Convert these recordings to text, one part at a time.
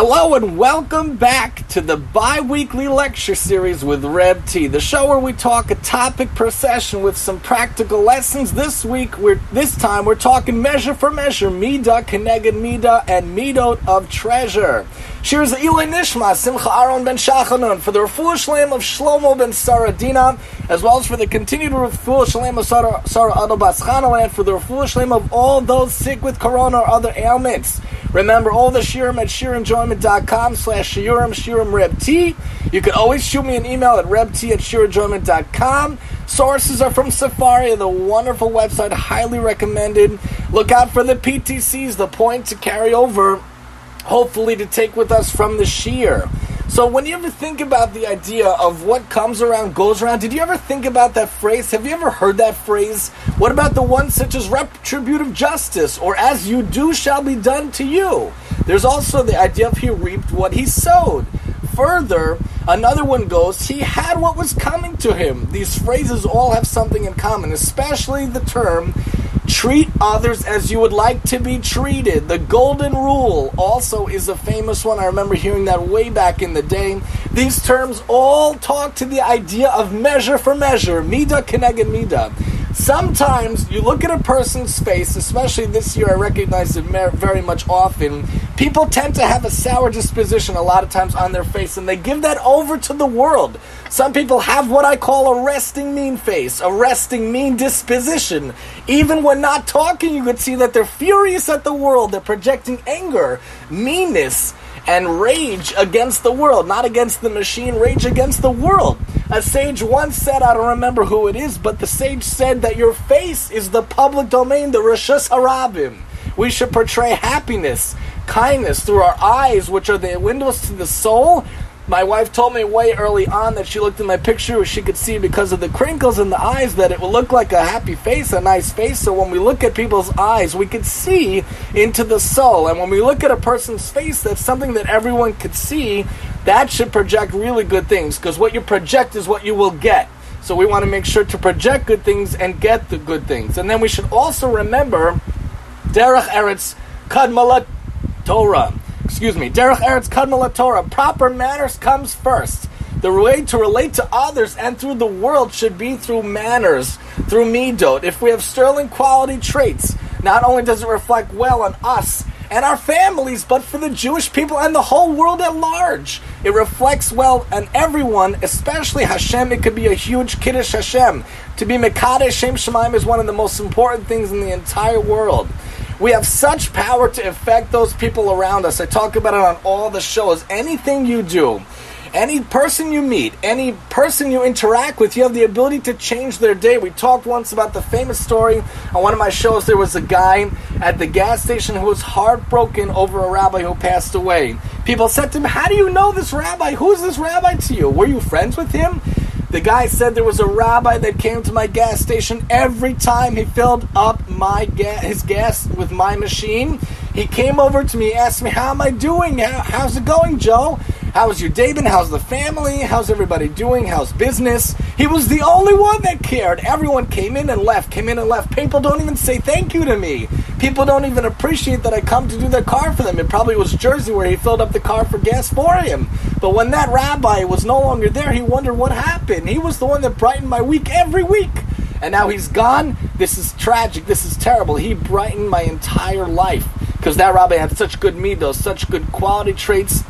Hello and welcome back to the bi-weekly lecture series with Reb T, the show where we talk a topic per session with some practical lessons. This week, we're this time we're talking measure for measure, Mida, Keneged Mida, and Midot of treasure. Here's Eli Nishma, Simcha Aaron ben Shachanon, for the refuah shlem of Shlomo ben Saradina, as well as for the continued refuah shlem of Sarah, Sarah and for the refuah shlem of all those sick with corona or other ailments. Remember all the shiurim at shirenjoyment.com slash shiurim, shiurim reb t. You can always shoot me an email at rebt at shirenjoyment.com. Sources are from Sefaria, the wonderful website, highly recommended. Look out for the PTCs, the point to carry over hopefully to take with us from the shiur. So when you ever think about the idea of what comes around goes around, did you ever think about that phrase? Have you ever heard that phrase? What about the ones such as retributive justice or as you do shall be done to you? There's also the idea of he reaped what he sowed. Further, another one goes, he had what was coming to him. These phrases all have something in common, especially the term Treat others as you would like to be treated. The golden rule also is a famous one. I remember hearing that way back in the day. These terms all talk to the idea of measure for measure, mida keneged mida. Sometimes you look at a person's face, especially this year, I recognize it very much often. People tend to have a sour disposition a lot of times on their face, and they give that over to the world. Some people have what I call a resting mean face, a resting mean disposition. Even when not talking, you could see that they're furious at the world, they're projecting anger, meanness and rage against the world, not against the machine, rage against the world. A sage once said, I don't remember who it is, but the sage said that your face is the public domain, the Rishus Harabim. We should portray happiness, kindness through our eyes, which are the windows to the soul, my wife told me way early on that she looked in my picture, she could see because of the crinkles in the eyes that it would look like a happy face, a nice face. So when we look at people's eyes, we could see into the soul. And when we look at a person's face, that's something that everyone could see. That should project really good things because what you project is what you will get. So we want to make sure to project good things and get the good things. And then we should also remember Derech Eretz Kadmalat Torah excuse me, Derech Eretz Kadmal Torah, proper manners comes first. The way to relate to others and through the world should be through manners, through midot. If we have sterling quality traits, not only does it reflect well on us and our families, but for the Jewish people and the whole world at large. It reflects well on everyone, especially Hashem. It could be a huge Kiddush Hashem. To be Mekadesh Shem Shemaim is one of the most important things in the entire world. We have such power to affect those people around us. I talk about it on all the shows. Anything you do, any person you meet, any person you interact with, you have the ability to change their day. We talked once about the famous story on one of my shows. There was a guy at the gas station who was heartbroken over a rabbi who passed away. People said to him, How do you know this rabbi? Who's this rabbi to you? Were you friends with him? The guy said there was a rabbi that came to my gas station every time he filled up my ga- his gas with my machine. He came over to me, asked me, "How am I doing? How's it going, Joe? How's your day been? How's the family? How's everybody doing? How's business?" He was the only one that cared. Everyone came in and left, came in and left. People don't even say thank you to me. People don't even appreciate that I come to do their car for them. It probably was Jersey where he filled up the car for gas for him. But when that rabbi was no longer there, he wondered what happened. He was the one that brightened my week every week. And now he's gone. This is tragic. This is terrible. He brightened my entire life because that rabbi had such good midos, such good quality traits,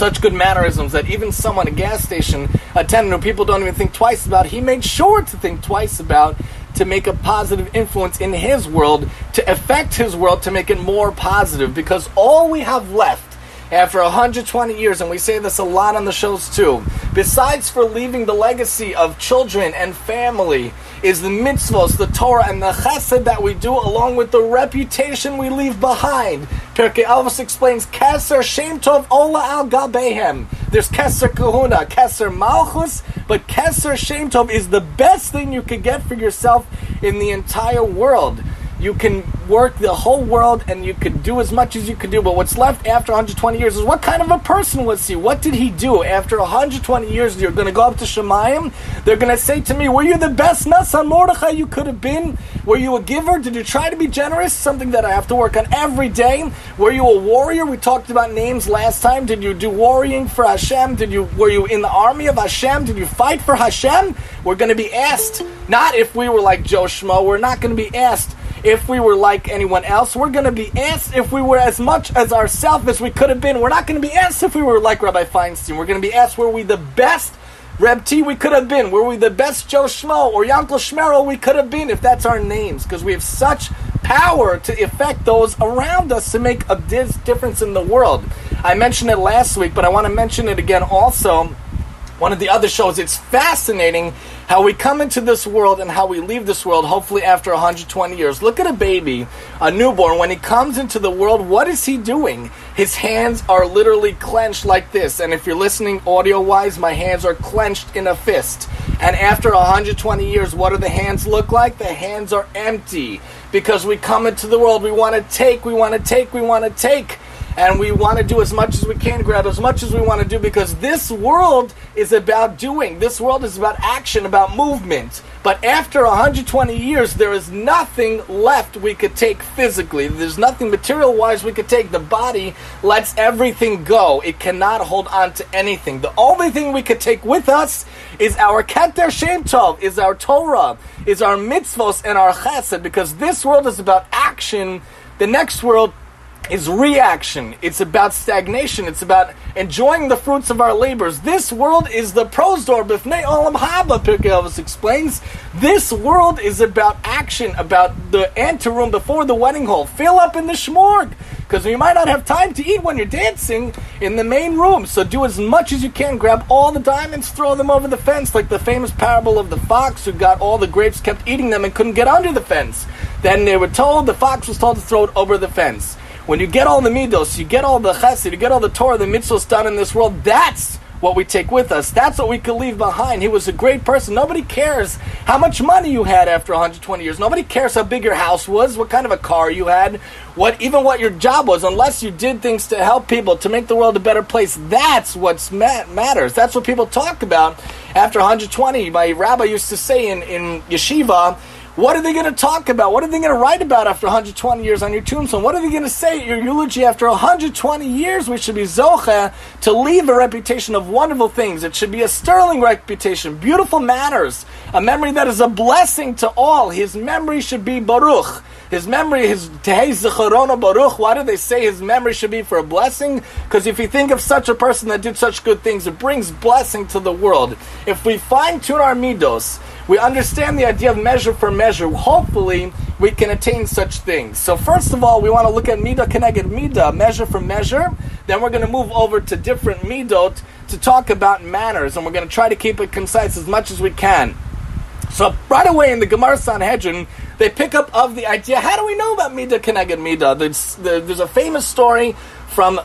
such good mannerisms that even someone at a gas station attendant who people don't even think twice about, he made sure to think twice about to make a positive influence in his world, to affect his world, to make it more positive. Because all we have left after 120 years, and we say this a lot on the shows too, besides for leaving the legacy of children and family, is the mitzvahs, the Torah, and the chesed that we do, along with the reputation we leave behind. Pirkei Avos explains, Keser Shem Tov Ola Al Gabehem. There's Keser Kahuna, Keser Malchus, but Keser Shem Tov is the best thing you could get for yourself in the entire world. You can work the whole world and you could do as much as you could do, but what's left after 120 years is what kind of a person was he? What did he do? After 120 years, you're going to go up to Shemayim. They're going to say to me, Were you the best Nasan Mordechai you could have been? Were you a giver? Did you try to be generous? Something that I have to work on every day. Were you a warrior? We talked about names last time. Did you do worrying for Hashem? Did you were you in the army of Hashem? Did you fight for Hashem? We're going to be asked, not if we were like Joe Schmo. We're not going to be asked if we were like anyone else. We're going to be asked if we were as much as ourselves as we could have been. We're not going to be asked if we were like Rabbi Feinstein. We're going to be asked were we the best Reb T we could have been. Were we the best Joe Schmo or Yankel Schmerel we could have been if that's our names? Because we have such power to affect those around us to make a difference in the world. I mentioned it last week, but I want to mention it again also one of the other shows. It's fascinating how we come into this world and how we leave this world, hopefully after 120 years. Look at a baby, a newborn. When he comes into the world, what is he doing? His hands are literally clenched like this. And if you're listening audio wise, my hands are clenched in a fist. And after 120 years, what do the hands look like? The hands are empty because we come into the world, we want to take, we want to take, we want to take and we want to do as much as we can, grab as much as we want to do, because this world is about doing. This world is about action, about movement. But after 120 years, there is nothing left we could take physically. There's nothing material wise we could take. The body lets everything go. It cannot hold on to anything. The only thing we could take with us is our Keter Shem Tov, is our Torah, is our mitzvos and our chesed, because this world is about action. The next world is reaction. It's about stagnation. It's about enjoying the fruits of our labors. This world is the prosdor b'fnei olam haba, Pirkei explains. This world is about action, about the anteroom before the wedding hall. Fill up in the shmorg, because you might not have time to eat when you're dancing in the main room. So do as much as you can. Grab all the diamonds, throw them over the fence, like the famous parable of the fox who got all the grapes, kept eating them, and couldn't get under the fence. Then they were told, the fox was told to throw it over the fence. When you get all the midos, you get all the chesed, you get all the Torah, the mitzvahs done in this world, that's what we take with us. That's what we could leave behind. He was a great person. Nobody cares how much money you had after 120 years. Nobody cares how big your house was, what kind of a car you had, what even what your job was, unless you did things to help people to make the world a better place. That's what matters. That's what people talk about after 120. My rabbi used to say in, in yeshiva what are they going to talk about? What are they going to write about after 120 years on your tombstone? What are they going to say at your eulogy after 120 years? We should be zocha to leave a reputation of wonderful things. It should be a sterling reputation, beautiful manners, a memory that is a blessing to all. His memory should be baruch. His memory, his tehei baruch. Why do they say his memory should be for a blessing? Because if you think of such a person that did such good things, it brings blessing to the world. If we fine tune our midos, we understand the idea of measure for measure. Hopefully, we can attain such things. So, first of all, we want to look at Midah Keneged Midah, measure for measure. Then we're going to move over to different Midot to talk about manners, and we're going to try to keep it concise as much as we can. So, right away in the Gemara Sanhedrin, they pick up of the idea how do we know about Midah Keneged Midah? There's, there's a famous story from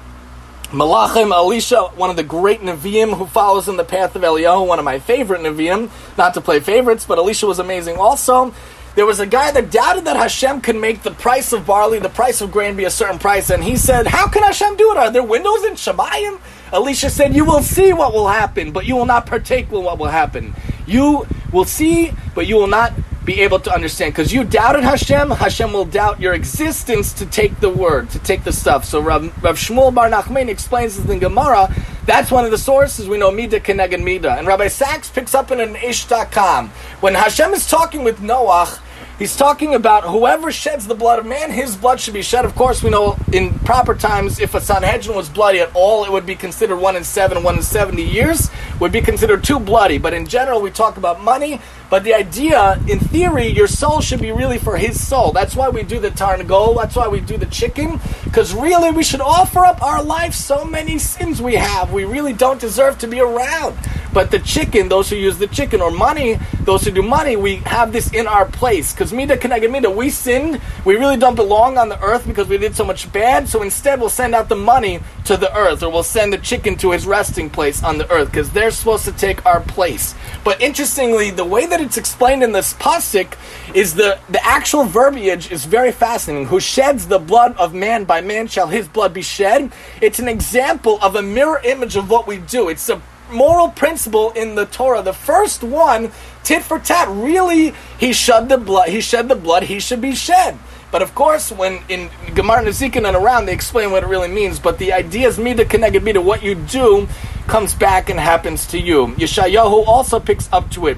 Malachim Elisha, one of the great Nevi'im who follows in the path of Eliyahu, one of my favorite Nevi'im. Not to play favorites, but Elisha was amazing also. There was a guy that doubted that Hashem could make the price of barley, the price of grain be a certain price, and he said, How can Hashem do it? Are there windows in Shemayim? Elisha said, You will see what will happen, but you will not partake in what will happen. You will see, but you will not be able to understand. Because you doubted Hashem, Hashem will doubt your existence to take the word, to take the stuff. So Rav, Rav Shmuel Bar Nachman explains this in Gemara. That's one of the sources we know Midah Keneged Midah. And Rabbi Sachs picks up in an Aish.com. When Hashem is talking with Noach, He's talking about whoever sheds the blood of man, his blood should be shed. Of course, we know in proper times, if a Sanhedrin was bloody at all, it would be considered one in seven, one in 70 years, would be considered too bloody. But in general, we talk about money. But the idea, in theory, your soul should be really for his soul. That's why we do the tarnagol. That's why we do the chicken. Because really, we should offer up our life so many sins we have. We really don't deserve to be around. But the chicken, those who use the chicken, or money, those who do money, we have this in our place. Because Mida Keneged Mida, we sinned. We really don't belong on the earth because we did so much bad. So instead, we'll send out the money to the earth, or we'll send the chicken to his resting place on the earth, because they're supposed to take our place. But interestingly, the way that it's explained in this pasuk is the, the actual verbiage is very fascinating. Who sheds the blood of man, by man shall his blood be shed. It's an example of a mirror image of what we do. It's a moral principle in the Torah. The first one, tit for tat, really, he shed the blood. He shed the blood. He should be shed. But of course, when in Gemara Nezikin and around, they explain what it really means. But the idea is me mida keneged mida. What you do comes back and happens to you. Yeshayahu also picks up to it.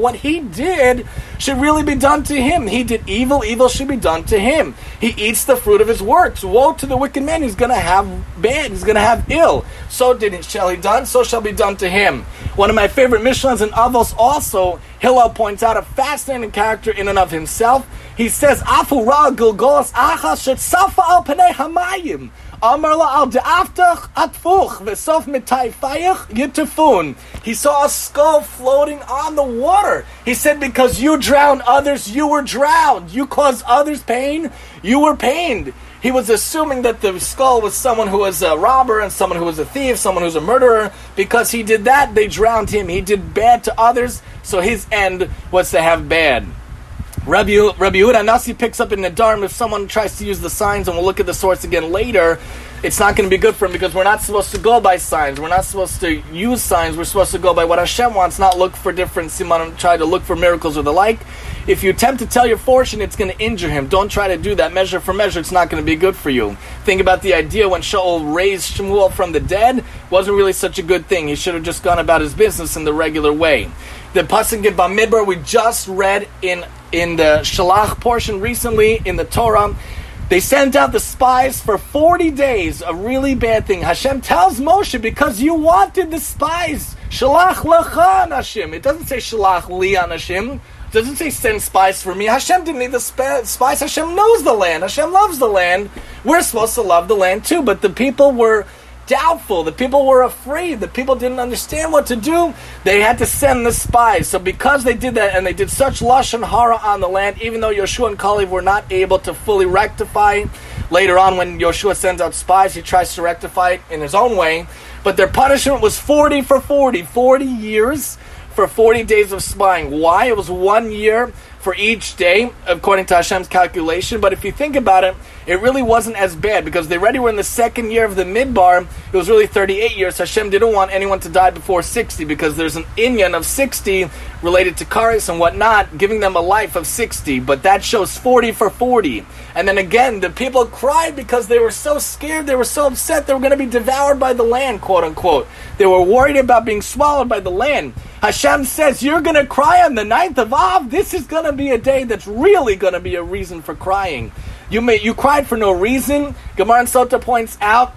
What he did should really be done to him. He did evil, evil should be done to him. He eats the fruit of his works. Woe to the wicked man, he's going to have bad, he's going to have ill. So did it, shall he done, so shall be done to him. One of my favorite Mishnahs and Avos also, Hillel points out a fascinating character in and of himself. He says, Afu ra achas shet safa al panei hamayim. Amar la al de'aftach atfuch v'sof mitai fayach yitufun. He saw a skull floating on the water. He said, because you drowned others, you were drowned. You caused others pain, you were pained. He was assuming that the skull was someone who was a robber and someone who was a thief, someone who's a murderer. Because he did that, they drowned him. He did bad to others, so his end was to have bad. Rabbi, Rabbi Yehuda Nasi picks up in the Dharm if someone tries to use the signs, and we'll look at the source again later. It's not going to be good for him because we're not supposed to go by signs. We're not supposed to use signs. We're supposed to go by what Hashem wants, not look for different simanim, try to look for miracles or the like. If you attempt to tell your fortune, it's going to injure him. Don't try to do that. Measure for measure, it's not going to be good for you. Think about the idea when Shaul raised Shmuel from the dead, wasn't really such a good thing. He should have just gone about his business in the regular way. The pasuk in Bamidbar we just read in in the Shalach portion recently in the Torah. They sent out the spies for 40 days, a really bad thing. Hashem tells Moshe, because you wanted the spies. Shalach lecha Hashem. It doesn't say shalach li Hashem. It doesn't say send spies for me. Hashem didn't need the spies. Hashem knows the land. Hashem loves the land. We're supposed to love the land too, but the people were doubtful. The people were afraid. The people didn't understand what to do. They had to send the spies. So because they did that and they did such lashon hara on the land, even though Yoshua and Kalev were not able to fully rectify, later on when Yoshua sends out spies, he tries to rectify it in his own way. But their punishment was 40 for 40, 40 years for 40 days of spying. Why? It was one year for each day, according to Hashem's calculation. But if you think about it, it really wasn't as bad because they already were in the second year of the midbar. It was really 38 years. Hashem didn't want anyone to die before 60 because there's an inyan of 60 related to Karis and whatnot, giving them a life of 60. But that shows 40 for 40. And then again, the people cried because they were so scared, they were so upset they were going to be devoured by the land, quote unquote. They were worried about being swallowed by the land. Hashem says, You're going to cry on the ninth of Av. This is going to be a day that's really going to be a reason for crying. You may you cried for no reason. Gemara Sota points out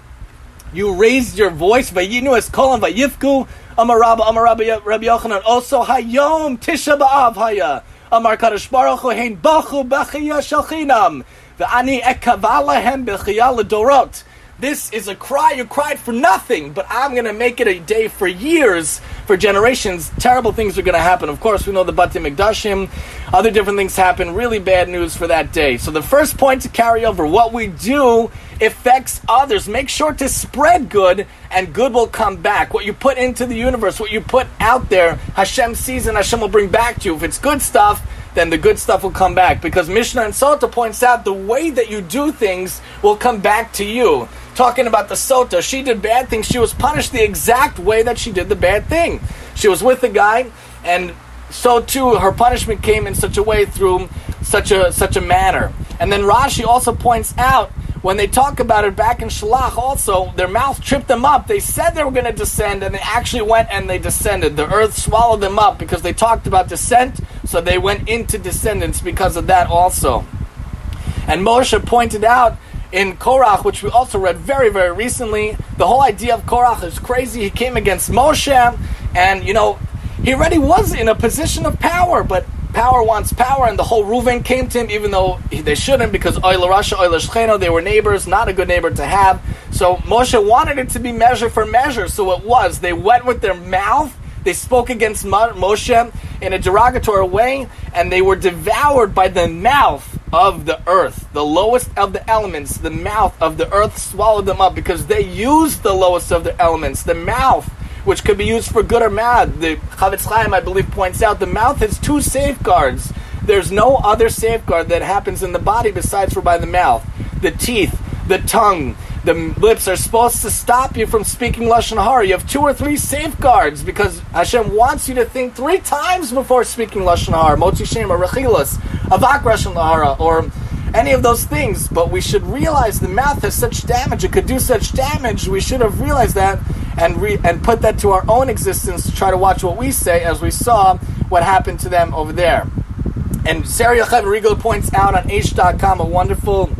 you raised your voice. Vayinu es kolam vayifku. Amar Rabba, Amar Rabba, Rabbi Yochanan. Also hayom tisha ba'av haya. Amar Kadosh Baruch Hu hein bachu b'chiyah shalchinam. V'ani ekavalahem b'chiyah l'dorot. This is a cry you cried for nothing, but I'm going to make it a day for years, for generations. Terrible things are going to happen. Of course, we know the Bati Mikdashim. Other different things happen. Really bad news for that day. So the first point to carry over, what we do affects others. Make sure to spread good, and good will come back. What you put into the universe, what you put out there, Hashem sees and Hashem will bring back to you. If it's good stuff, then the good stuff will come back. Because Mishnah and Sota points out the way that you do things will come back to you talking about the Sota. She did bad things. She was punished the exact way that she did the bad thing. She was with the guy, and so too her punishment came in such a way through such a such a manner. And then Rashi also points out when they talk about it back in Shalach, also their mouth tripped them up. They said they were going to descend, and they actually went and they descended. The earth swallowed them up because they talked about descent, so they went into descendants because of that also. And Moshe pointed out in Korach, which we also read very, very recently. The whole idea of Korach is crazy. He came against Moshe, and you know, he already was in a position of power, but power wants power, and the whole Reuven came to him, even though they shouldn't, because Oy LaRasha, Oil Shcheno, they were neighbors, not a good neighbor to have. So Moshe wanted it to be measure for measure, so it was. They went with their mouth, they spoke against Moshe in a derogatory way, and they were devoured by the mouth of the earth. The lowest of the elements, the mouth of the earth swallowed them up because they used the lowest of the elements, the mouth which could be used for good or bad. The Chafetz Chaim, I believe, points out the mouth has two safeguards. There's no other safeguard that happens in the body besides for by the mouth. The teeth, the tongue, the lips are supposed to stop you from speaking lashon hara. You have two or three safeguards because Hashem wants you to think three times before speaking lashon hara, motzi shem or rechilas, avak lashon hara, or any of those things. But we should realize the mouth has such damage; it could do such damage. We should have realized that and re- and put that to our own existence to try to watch what we say, as we saw what happened to them over there. And Sarah Yoheved Rigler points out on Aish.com a wonderful,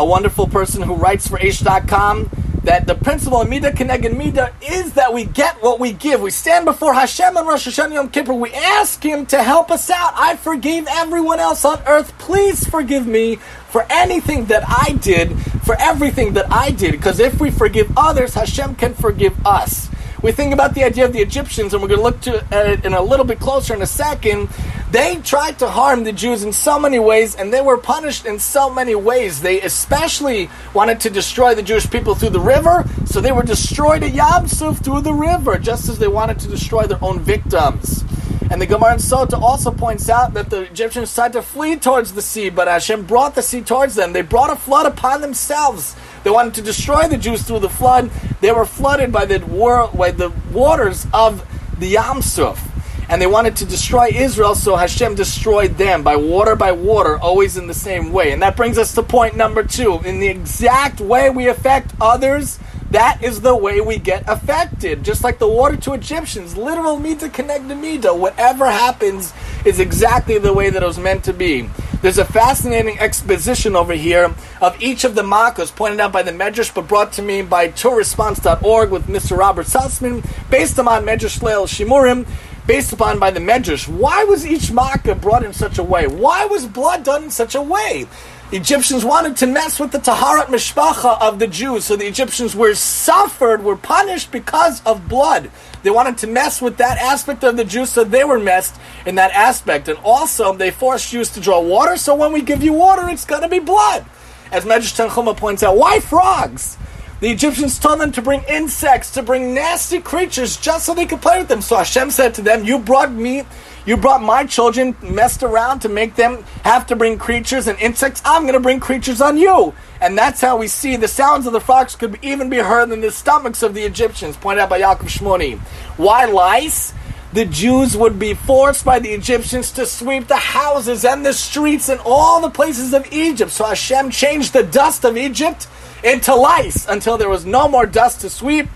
a wonderful person who writes for H.com that the principle of Midah Keneged Midah is that we get what we give. We stand before Hashem on Rosh Hashanah Yom Kippur. We ask Him to help us out. I forgave everyone else on earth. Please forgive me for anything that I did, for everything that I did. Because if we forgive others, Hashem can forgive us we think about the idea of the Egyptians, and we're going to look to, at it in a little bit closer in a second. They tried to harm the Jews in so many ways, and they were punished in so many ways. They especially wanted to destroy the Jewish people through the river, so they were destroyed at Yam Suf through the river, just as they wanted to destroy their own victims. And the Gemara in Sota also points out that the Egyptians tried to flee towards the sea, but Hashem brought the sea towards them. They brought a flood upon themselves. They wanted to destroy the Jews through the flood. They were flooded by the, war, by the waters of the Yam Suf. And they wanted to destroy Israel, so Hashem destroyed them by water by water, always in the same way. And that brings us to point number two. In the exact way we affect others, that is the way we get affected. Just like the water to Egyptians, literal mita connect to. Whatever happens is exactly the way that it was meant to be. There's a fascinating exposition over here of each of the makas pointed out by the Medrash, but brought to me by TorahResponse.org with Mr. Robert Sussman, based upon Medrash Leil Shimurim, based upon by the Medrash. Why was each makkah brought in such a way? Why was blood done in such a way? Egyptians wanted to mess with the Taharat Mishpacha of the Jews, so the Egyptians were suffered, were punished because of blood. They wanted to mess with that aspect of the Jews, so they were messed in that aspect. And also, they forced Jews to draw water, so when we give you water, it's going to be blood. As Medrash Tanchuma points out, why frogs? The Egyptians told them to bring insects, to bring nasty creatures, just so they could play with them. So Hashem said to them, You brought me you brought my children, messed around to make them have to bring creatures and insects. I'm going to bring creatures on you. And that's how we see the sounds of the frogs could even be heard in the stomachs of the Egyptians, pointed out by Yalkut Shimoni. Why lice? The Jews would be forced by the Egyptians to sweep the houses and the streets and all the places of Egypt. So Hashem changed the dust of Egypt into lice until there was no more dust to sweep.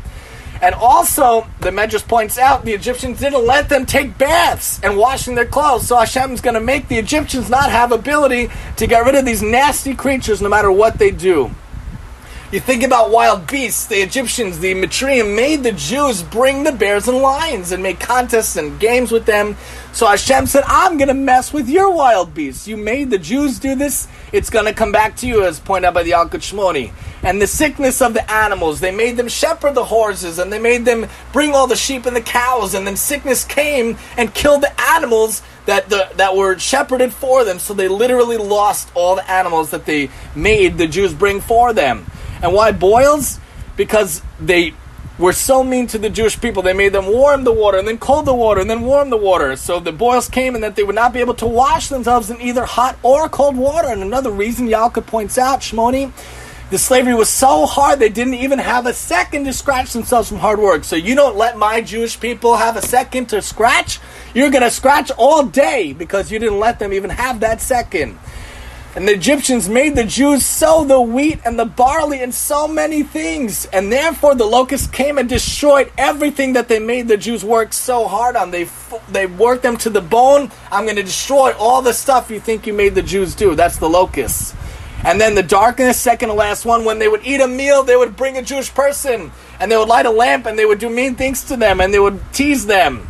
And also, the Medrash points out the Egyptians didn't let them take baths and washing their clothes. So Hashem's going to make the Egyptians not have ability to get rid of these nasty creatures no matter what they do. You think about wild beasts, the Egyptians, the Mitzrayim made the Jews bring the bears and lions and make contests and games with them. So Hashem said, I'm going to mess with your wild beasts. You made the Jews do this, it's going to come back to you, as pointed out by the Shmoni. And the sickness of the animals, they made them shepherd the horses and they made them bring all the sheep and the cows, and then sickness came and killed the animals that the, that were shepherded for them. So they literally lost all the animals that they made the Jews bring for them. And why boils? Because they were so mean to the Jewish people. They made them warm the water and then cold the water and then warm the water. So the boils came and that they would not be able to wash themselves in either hot or cold water. And another reason Yalkut points out, Shmoni, the slavery was so hard they didn't even have a second to scratch themselves from hard work. So you don't let my Jewish people have a second to scratch. You're going to scratch all day because you didn't let them even have that second. And the Egyptians made the Jews sow the wheat and the barley and so many things. And therefore the locusts came and destroyed everything that they made the Jews work so hard on. They, they worked them to the bone. I'm going to destroy all the stuff you think you made the Jews do. That's the locusts. And then the darkness, second to last one, when they would eat a meal, they would bring a Jewish person. And they would light a lamp and they would do mean things to them and they would tease them.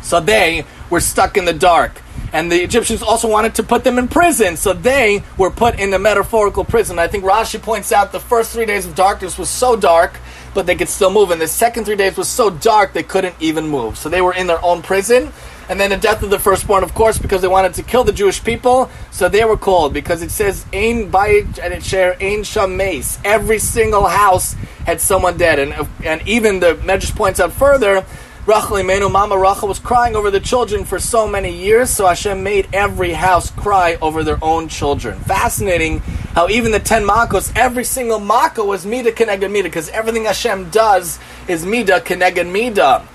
So they were stuck in the dark. And the Egyptians also wanted to put them in prison, so they were put in the metaphorical prison. I think Rashi points out the first three days of darkness was so dark, but they could still move. And the second three days was so dark they couldn't even move. So they were in their own prison. And then the death of the firstborn, of course, because they wanted to kill the Jewish people. So they were called because it says Ein Bayit and it share Ein Sham Mace. Every single house had someone dead, and and even the Medrash points out further. Rachel Imenu, oh, Mama Rachel was crying over the children for so many years, so Hashem made every house cry over their own children. Fascinating how even the ten makos, every single mako was mida keneged mida, because everything Hashem does is mida keneged mida,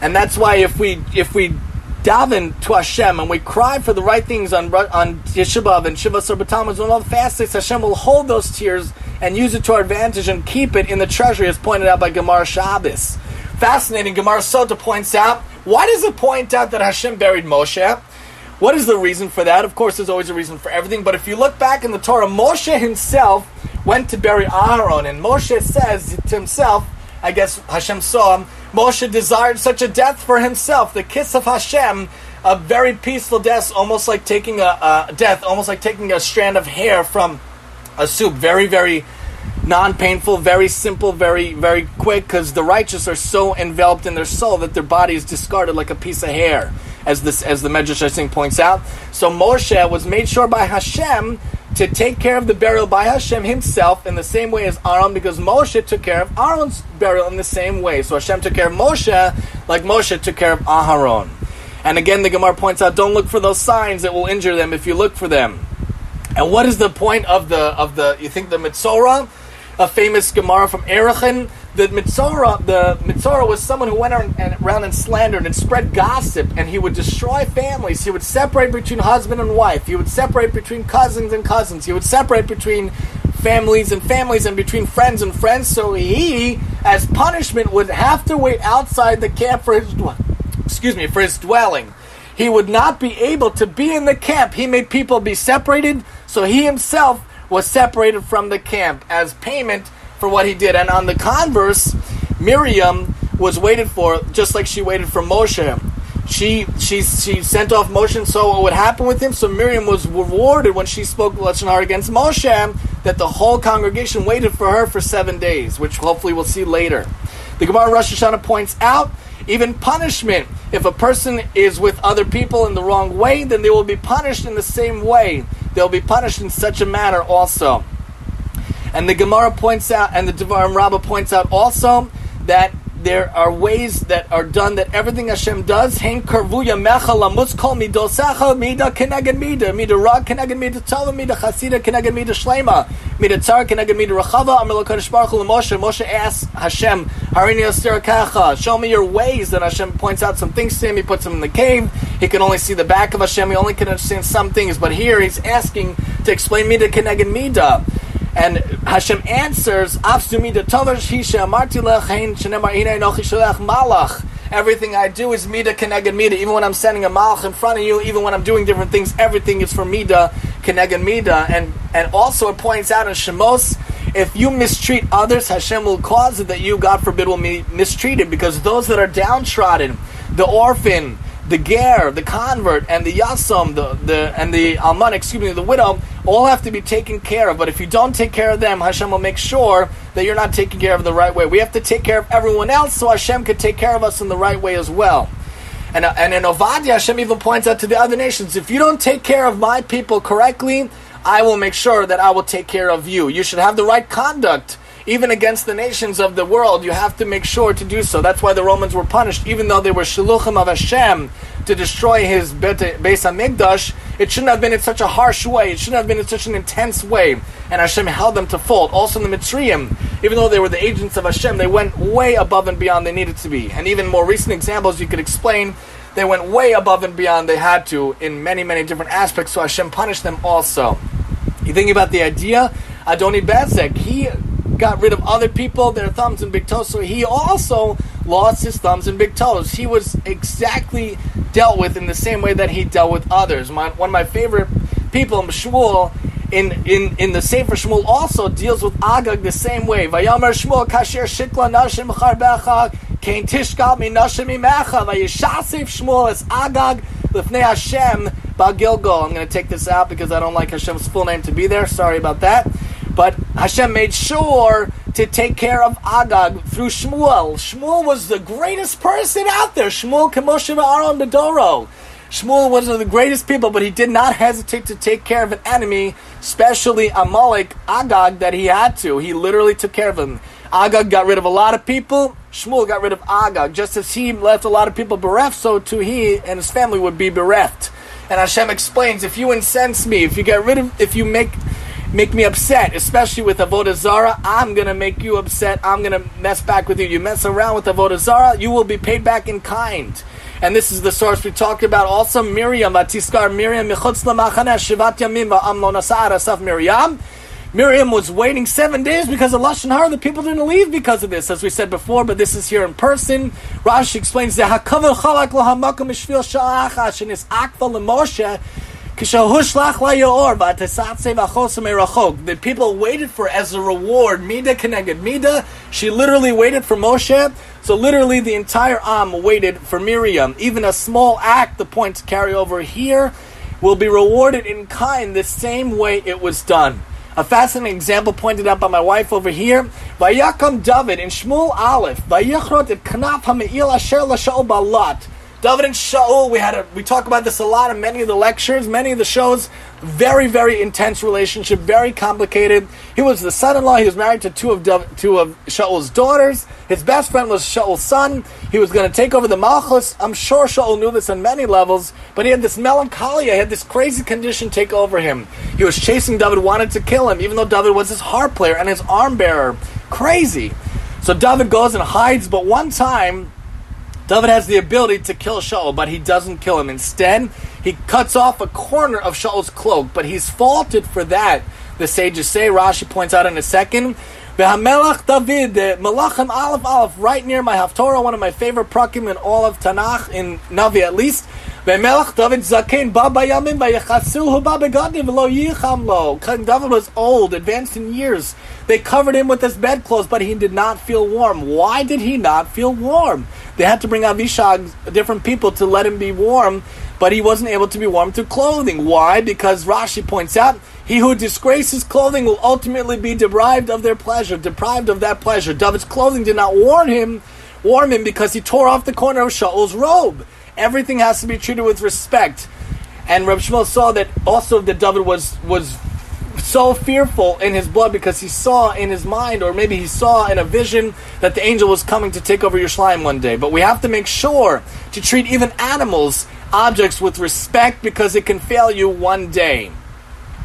and that's why if we if we daven to Hashem and we cry for the right things on on Yeshiva and Shiva Sarbatamos and all the fastest, Hashem will hold those tears and use it to our advantage and keep it in the treasury, as pointed out by Gemara Shabbos. Fascinating. Gemara Sota points out why does it point out that Hashem buried Moshe? What is the reason for that? Of course, there's always a reason for everything. But if you look back in the Torah, Moshe himself went to bury Aaron, and Moshe says to himself, I guess Hashem saw him Moshe desired such a death for himself, the kiss of Hashem, a very peaceful death, almost like taking a, a death, almost like taking a strand of hair from a soup. Very, very non-painful, very simple, very, very quick, because the righteous are so enveloped in their soul that their body is discarded like a piece of hair, as this, as the Medrash think points out. So Moshe was made sure by Hashem to take care of the burial by Hashem himself in the same way as Aaron, because Moshe took care of Aaron's burial in the same way. So Hashem took care of Moshe like Moshe took care of Aharon. And again, the Gemara points out, don't look for those signs that will injure them if you look for them. And what is the point of the of the? You think the Mitzorah, a famous Gemara from Erechim, the Mitzora, the Mitzora was someone who went around and slandered and spread gossip, and he would destroy families. He would separate between husband and wife. He would separate between cousins and cousins. He would separate between families and families and between friends and friends. So he, as punishment, would have to wait outside the camp for his dwelling. excuse me for his dwelling. He would not be able to be in the camp. He made people be separated, so he himself was separated from the camp as payment for what he did. And on the converse, Miriam was waited for just like she waited for Moshe. She she she sent off Moshe and saw what would happen with him. So Miriam was rewarded when she spoke lashon hara against Moshe that the whole congregation waited for her for seven days, which hopefully we'll see later. The Gemara Rosh Hashanah points out even punishment. If a person is with other people in the wrong way, then they will be punished in the same way. They'll be punished in such a manner also. And the Gemara points out, and the Devarim Rabbah points out also that there are ways that are done that everything Hashem does. Hein karvuya mecha lamus kol midosecha mida keneged mida mida ra keneged mida tova mida chasida keneged mida shlema mida tzar keneged mida rachava. Amar Kadosh Baruch Hu Moshe. Moshe asks Hashem, Harini kacha. Show me your ways. Then Hashem points out some things to him. He puts him in the cave. He can only see the back of Hashem. He only can understand some things. But here he's asking to explain mida keneged mida. And Hashem answers, Everything I do is mida keneged mida. Even when I'm sending a malach in front of you, even when I'm doing different things, everything is for mida keneged mida. And and also it points out in Shemos, if you mistreat others, Hashem will cause it that you, God forbid, will be mistreated. Because those that are downtrodden, the orphan, the ger, the convert, and the yasam, the, the and the alman, excuse me, the widow, all have to be taken care of. But if you don't take care of them, Hashem will make sure that you're not taking care of the right way. We have to take care of everyone else so Hashem could take care of us in the right way as well. And, uh, and in Ovadia, Hashem even points out to the other nations, if you don't take care of my people correctly, I will make sure that I will take care of you. You should have the right conduct even against the nations of the world, you have to make sure to do so. That's why the Romans were punished, even though they were shiluchim of Hashem to destroy his Beis Hamikdash. It shouldn't have been in such a harsh way. It shouldn't have been in such an intense way. And Hashem held them to fault. Also in the Mitzrayim, even though they were the agents of Hashem, they went way above and beyond they needed to be. And even more recent examples you could explain, they went way above and beyond they had to in many, many different aspects. So Hashem punished them also. You think about the idea, Adoni Bezek, he got rid of other people, their thumbs and big toes. So he also lost his thumbs and big toes. He was exactly dealt with in the same way that he dealt with others. My, one of my favorite people, Shmuel, in, in, in the Sefer Shmuel also deals with Agag the same way. Vayomer Shmuel kasher shikla nashim charbecha kein tishkal mi nashim imecha vayishasif Shmuel es Agag Lifnei Hashem Bagilgal. I'm going to take this out because I don't like Hashem's full name to be there. Sorry about that. But Hashem made sure to take care of Agag through Shmuel. Shmuel was the greatest person out there. Shmuel Kemoshe Aaron Bedoro. Shmuel was one of the greatest people, but he did not hesitate to take care of an enemy, especially Amalek, Agag, that he had to. He literally took care of him. Agag got rid of a lot of people. Shmuel got rid of Agag. Just as he left a lot of people bereft, so too he and his family would be bereft. And Hashem explains, if you incense me, if you get rid of, if you make make me upset, especially with Avodah Zara. I'm gonna make you upset. I'm gonna mess back with you. You mess around with Avodah Zara, you will be paid back in kind. And this is the source we talked about. Also, Miriam, Atiskar Miriam, Michutz Shivat Yamim, Amlon Asaf Miriam. Miriam was waiting seven days because of Lashon Hara. The people didn't leave because of this, as we said before, but this is here in person. Rashi explains that Hakavel Chalak Lohamakam Ishvil Sha'achash and his Akva Lemoshe the people waited for as a reward, Mida Keneged Mida. She literally waited for Moshe. So literally the entire Am waited for Miriam. Even a small act, the points carry over here, will be rewarded in kind the same way it was done. A fascinating example pointed out by my wife over here. Vayakam David in Shmuel Aleph. Vayachrot et knaf ha'me'il asher l'sha'ol balat. David and Shaul, we had a, we talk about this a lot in many of the lectures, many of the shows. Very, very intense relationship, very complicated. He was the son-in-law. He was married to two of two of Shaul's daughters. His best friend was Shaul's son. He was going to take over the Malchus. I'm sure Shaul knew this on many levels, but he had this melancholia, he had this crazy condition take over him. He was chasing David, wanted to kill him, even though David was his harp player and his arm bearer. Crazy. So David goes and hides, but one time David has the ability to kill Shaul, but he doesn't kill him. Instead, he cuts off a corner of Shaul's cloak, but he's faulted for that. The sages say, Rashi points out in a second. V'hamelach David, eh, Malachim Aleph Aleph, right near my Haftorah, one of my favorite prakim in all of Tanakh, in Navi at least. V'melach David Zaken Baba Yamim V'yachasuhu Baba Gadim V'lo Yicham Lo. David was old, advanced in years. They covered him with his bedclothes, but he did not feel warm. Why did he not feel warm? They had to bring Avishag, different people, to let him be warm, but he wasn't able to be warm through clothing. Why? Because Rashi points out, he who disgraces clothing will ultimately be deprived of their pleasure, deprived of that pleasure. David's clothing did not warm him, warm him because he tore off the corner of Shaul's robe. Everything has to be treated with respect. And Reb Shmuel saw that also that David was was so fearful in his blood because he saw in his mind, or maybe he saw in a vision, that the angel was coming to take over your Yerushalayim one day. But we have to make sure to treat even animals, objects, with respect because it can fail you one day.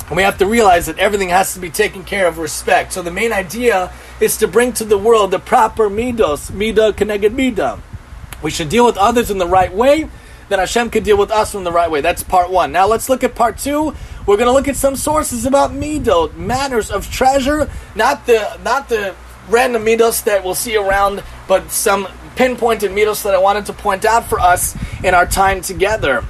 And we have to realize that everything has to be taken care of respect. So the main idea is to bring to the world the proper midos, mida keneged mida. We should deal with others in the right way, then Hashem could deal with us in the right way. That's part one. Now let's look at part two, we're going to look at some sources about midot, matters of treasure, not the not the random midos that we'll see around, but some pinpointed midos that I wanted to point out for us in our time together.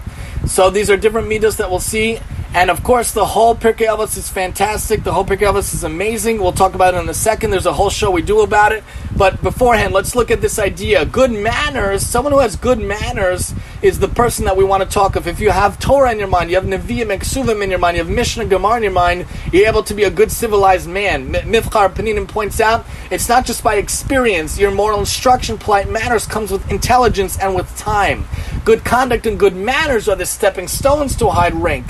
So these are different midos that we'll see and of course, the whole Pirkei Avos is fantastic. The whole Pirkei Avos is amazing. We'll talk about it in a second. There's a whole show we do about it. But beforehand, let's look at this idea. Good manners, someone who has good manners is the person that we want to talk of. If you have Torah in your mind, you have Nevi'im and Ksuvim in your mind, you have Mishnah Gemara in your mind, you're able to be a good civilized man. Mivchar Peninim points out, it's not just by experience. Your moral instruction, polite manners comes with intelligence and with time. Good conduct and good manners are the stepping stones to a high rank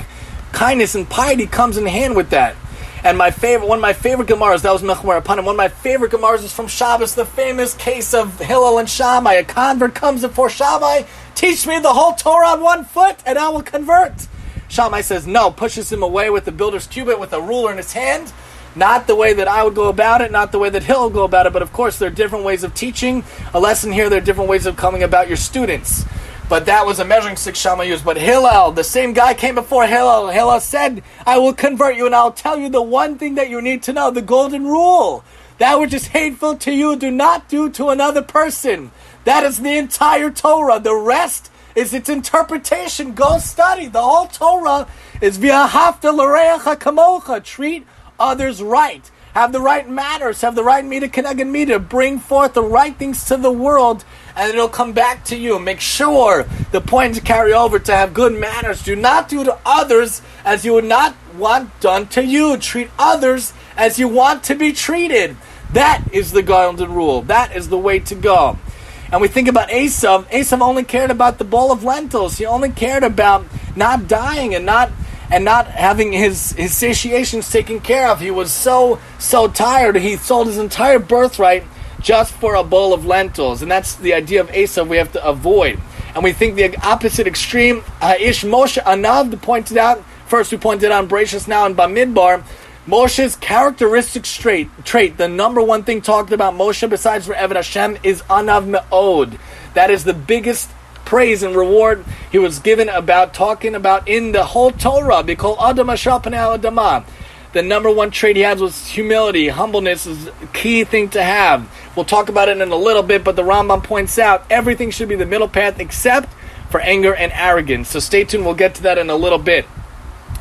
kindness and piety comes in hand with that. And my favorite, one of my favorite Gemaras, that was Mechmer Apanim. One of my favorite Gemaras is from Shabbos, the famous case of Hillel and Shammai. A convert comes before Shammai, teach me the whole Torah on one foot, and I will convert. Shammai says no, pushes him away with the builder's cubit with a ruler in his hand. Not the way that I would go about it, not the way that would go about it, but of course there are different ways of teaching. A lesson here, there are different ways of coming about your students. But that was a measuring stick Shammai used. But Hillel, the same guy came before Hillel. Hillel said, I will convert you and I'll tell you the one thing that you need to know, the golden rule. That which is hateful to you, do not do to another person. That is the entire Torah. The rest is its interpretation. Go study. The whole Torah is via hafta kamocha. Treat others right. Have the right manners, have the right meter connected meter, bring forth the right things to the world, and it'll come back to you. Make sure the point to carry over to have good manners. Do not do to others as you would not want done to you. Treat others as you want to be treated. That is the golden rule. That is the way to go. And we think about Esav. Esav only cared about the bowl of lentils. He only cared about not dying and not and not having his his satiations taken care of. He was so so tired. He sold his entire birthright just for a bowl of lentils, and that's the idea of Esav we have to avoid. And we think the opposite extreme. Uh, Ish Moshe Anav pointed out. First, we pointed out Bereshis now in Bamidbar Moshe's characteristic trait, trait, the number one thing talked about Moshe besides for Hashem is Anav Me'od. That is the biggest praise and reward he was given about talking about in the whole Torah. Because Adam Adama. The number one trait he has was humility. Humbleness is a key thing to have. We'll talk about it in a little bit, but the Rambam points out everything should be the middle path except for anger and arrogance. So stay tuned, we'll get to that in a little bit.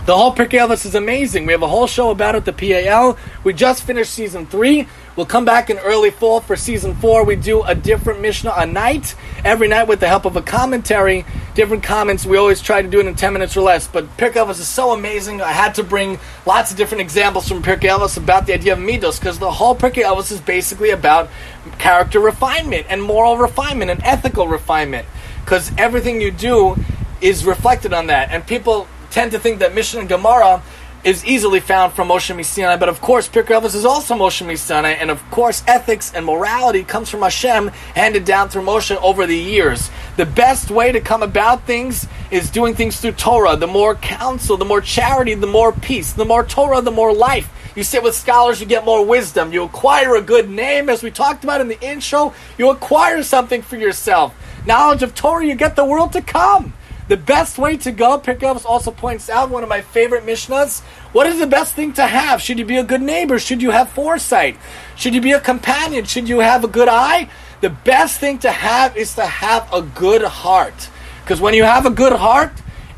The whole Pirkei is amazing. We have a whole show about it, the PAL. We just finished season three. We'll come back in early fall for season four. We do a different Mishnah a night, every night with the help of a commentary, different comments. We always try to do it in 10 minutes or less. But Pirkei Avos is so amazing. I had to bring lots of different examples from Pirkei Avos about the idea of Midos, because the whole Pirkei Avos is basically about character refinement and moral refinement and ethical refinement. Because everything you do is reflected on that. And people tend to think that Mishnah and Gemara is easily found from Moshe Misinai, but of course Pirkei Avos is also Moshe Misinai, and of course ethics and morality comes from Hashem, handed down through Moshe over the years. The best way to come about things is doing things through Torah. The more counsel, the more charity, the more peace. The more Torah, the more life. You sit with scholars, you get more wisdom. You acquire a good name, as we talked about in the intro. You acquire something for yourself. Knowledge of Torah, you get the world to come. The best way to go, Avos also points out one of my favorite Mishnahs. What is the best thing to have? Should you be a good neighbor? Should you have foresight? Should you be a companion? Should you have a good eye? The best thing to have is to have a good heart. Because when you have a good heart,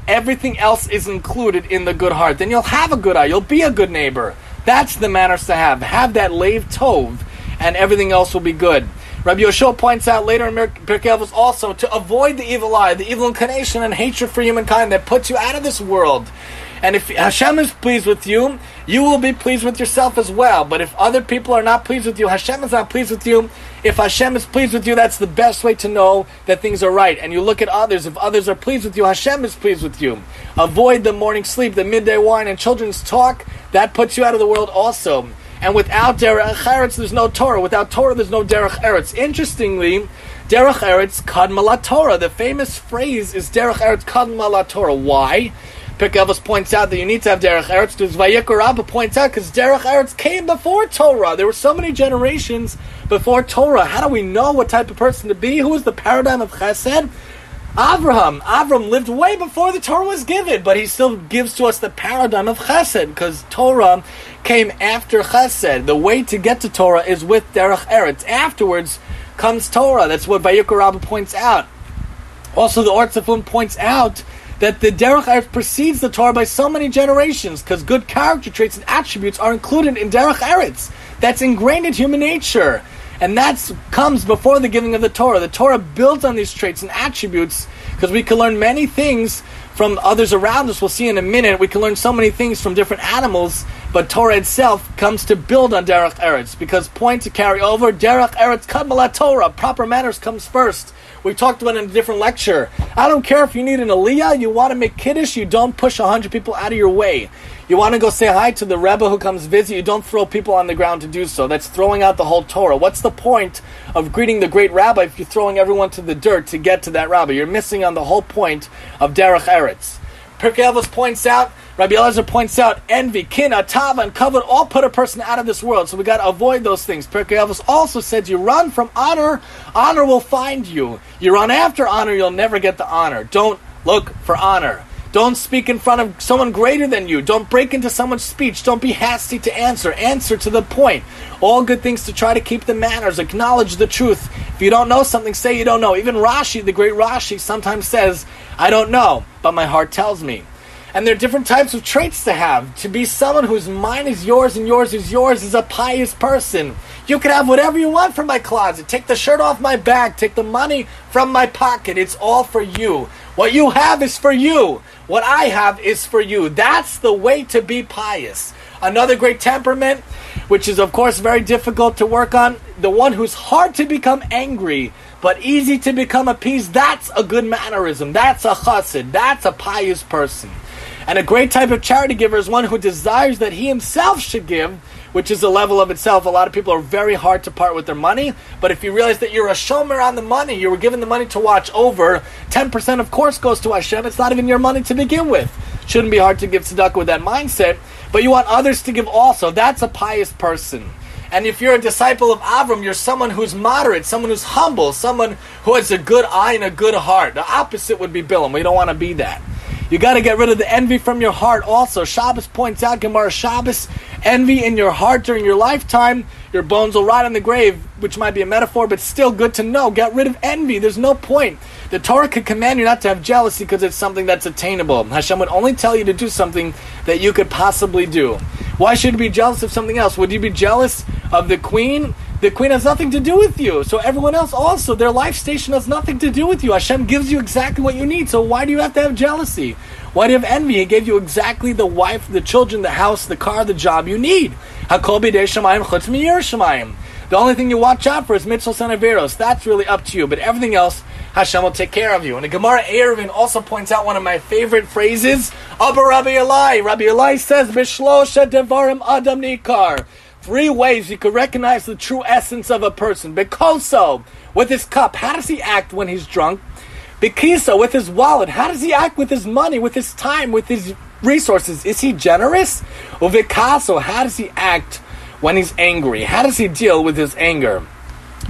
everything else is included in the good heart. Then you'll have a good eye. You'll be a good neighbor. That's the manners to have. Have that lev tov, and everything else will be good. Rabbi Yoshua points out later in Pirkei Avos also to avoid the evil eye, the evil inclination and hatred for humankind that puts you out of this world. And if Hashem is pleased with you, you will be pleased with yourself as well. But if other people are not pleased with you, Hashem is not pleased with you. If Hashem is pleased with you, that's the best way to know that things are right. And you look at others. If others are pleased with you, Hashem is pleased with you. Avoid the morning sleep, the midday wine, and children's talk. That puts you out of the world also. And without Derech Eretz, there's no Torah. Without Torah, there's no Derech Eretz. Interestingly, Derech Eretz Kadma Torah. The famous phrase is Derech Eretz Kadma Torah. Why? Pirkei Avos points out that you need to have Derech Eretz because Rabbah points out because Derech Eretz came before Torah. There were so many generations before Torah. How do we know what type of person to be? Who is the paradigm of Chesed? Abraham. Abraham lived way before the Torah was given, but he still gives to us the paradigm of Chesed because Torah came after Chesed. The way to get to Torah is with Derech Eretz. Afterwards comes Torah. That's what Vayikra points out. Also, the Or Tzafun points out that the Derech Eretz precedes the Torah by so many generations because good character traits and attributes are included in Derech Eretz. That's ingrained in human nature. And that comes before the giving of the Torah. The Torah builds on these traits and attributes because we can learn many things from others around us. We'll see in a minute. We can learn so many things from different animals, but Torah itself comes to build on Derech Eretz because point to carry over Derech Eretz Kadmah LaTorah. Proper manners comes first. We talked about it in a different lecture. I don't care if you need an aliyah, you want to make kiddush, you don't push a hundred people out of your way. You want to go say hi to the Rebbe who comes visit, you don't throw people on the ground to do so. That's throwing out the whole Torah. What's the point of greeting the great rabbi if you're throwing everyone to the dirt to get to that rabbi? You're missing on the whole point of Derech Eretz. Pirkei points out, Rabbi Elazar points out, envy, kin, atava, and covet all put a person out of this world. So we got to avoid those things. Pirkei Avos also said, you run from honor, honor will find you. You run after honor, you'll never get the honor. Don't look for honor. Don't speak in front of someone greater than you. Don't break into someone's speech. Don't be hasty to answer. Answer to the point. All good things to try to keep the manners. Acknowledge the truth. If you don't know something, say you don't know. Even Rashi, the great Rashi, sometimes says, I don't know, but my heart tells me. And there are different types of traits to have. To be someone whose mind is yours and yours is yours is a pious person. You can have whatever you want from my closet. Take the shirt off my back. Take the money from my pocket. It's all for you. What you have is for you. What I have is for you. That's the way to be pious. Another great temperament, which is of course very difficult to work on, the one who's hard to become angry but easy to become appeased. That's a good mannerism. That's a chassid. That's a pious person. And a great type of charity giver is one who desires that he himself should give, which is a level of itself. A lot of people are very hard to part with their money, but if you realize that you're a shomer on the money, you were given the money to watch over, 10% of course goes to Hashem. It's not even your money to begin with. Shouldn't be hard to give tzedakah with that mindset, but you want others to give also. That's a pious person. And if you're a disciple of Avram, you're someone who's moderate, someone who's humble, someone who has a good eye and a good heart. The opposite would be Bilam. We don't want to be that. You got to get rid of the envy from your heart also. Shabbos points out, Gemara Shabbos, envy in your heart during your lifetime, your bones will rot in the grave, which might be a metaphor, but still good to know. Get rid of envy. There's no point. The Torah could command you not to have jealousy because it's something that's attainable. Hashem would only tell you to do something that you could possibly do. Why should you be jealous of something else? Would you be jealous of the queen? The queen has nothing to do with you. So everyone else also, their life station has nothing to do with you. Hashem gives you exactly what you need. So why do you have to have jealousy? Why do you have envy? He gave you exactly the wife, the children, the house, the car, the job you need. The only thing you watch out for is mitzvahs and averos. That's really up to you. But everything else, Hashem will take care of you. And the Gemara Eruvin also points out one of my favorite phrases. Abba Rabbi Eli. Rabbi Eli says, Bishlosha devarim adam nikar. Three ways you could recognize the true essence of a person. Bekoso, with his cup. How does he act when he's drunk? Bikisa, with his wallet. How does he act with his money, with his time, with his resources? Is he generous? Uvikaso, how does he act when he's angry? How does he deal with his anger?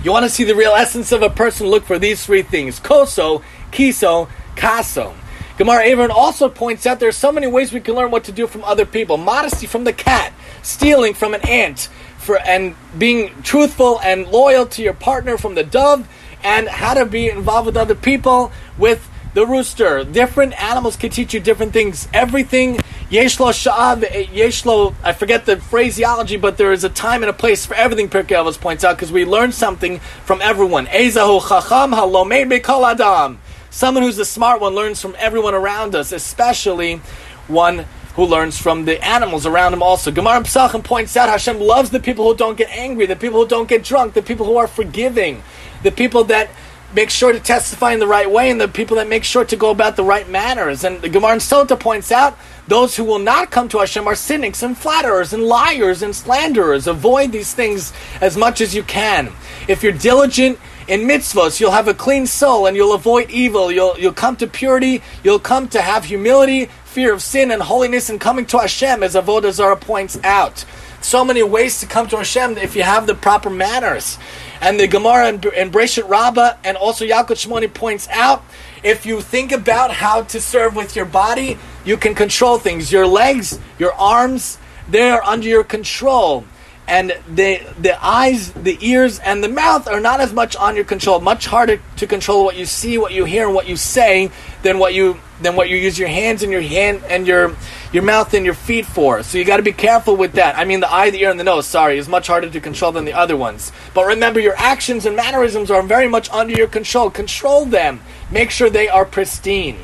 You want to see the real essence of a person? Look for these three things: koso, kiso, kaso. Gemara Eruvin also points out there are so many ways we can learn what to do from other people. Modesty from the cat, stealing from an ant, for and being truthful and loyal to your partner from the dove, and how to be involved with other people with the rooster. Different animals can teach you different things. Everything yeshlo sha'av yeshlo. I forget the phraseology, but there is a time and a place for everything. Pirkei points out because we learn something from everyone. Ezahu chacham halomeid bekol adam. Someone who's the smart one learns from everyone around us, especially one who learns from the animals around him also. Gemara Pesachim points out Hashem loves the people who don't get angry, the people who don't get drunk, the people who are forgiving, the people that make sure to testify in the right way, and the people that make sure to go about the right manners. And the Gemara in Sota points out those who will not come to Hashem are cynics and flatterers and liars and slanderers. Avoid these things as much as you can. If you're diligent in mitzvahs, you'll have a clean soul and you'll avoid evil. You'll, you'll come to purity. You'll come to have humility, fear of sin, and holiness, and coming to Hashem, as Avodah Zarah points out. So many ways to come to Hashem if you have the proper manners. And the Gemara in, in Breshit and also Yalkut Shimoni points out if you think about how to serve with your body, you can control things. Your legs, your arms, they're under your control and the the eyes, the ears, and the mouth are not as much on your control. Much harder to control what you see, what you hear, and what you say than what you than what you use your hands and your hand and your your mouth and your feet for. So you got to be careful with that. I mean, the eye, the ear, and the nose. Sorry, is much harder to control than the other ones. But remember, your actions and mannerisms are very much under your control. Control them. Make sure they are pristine.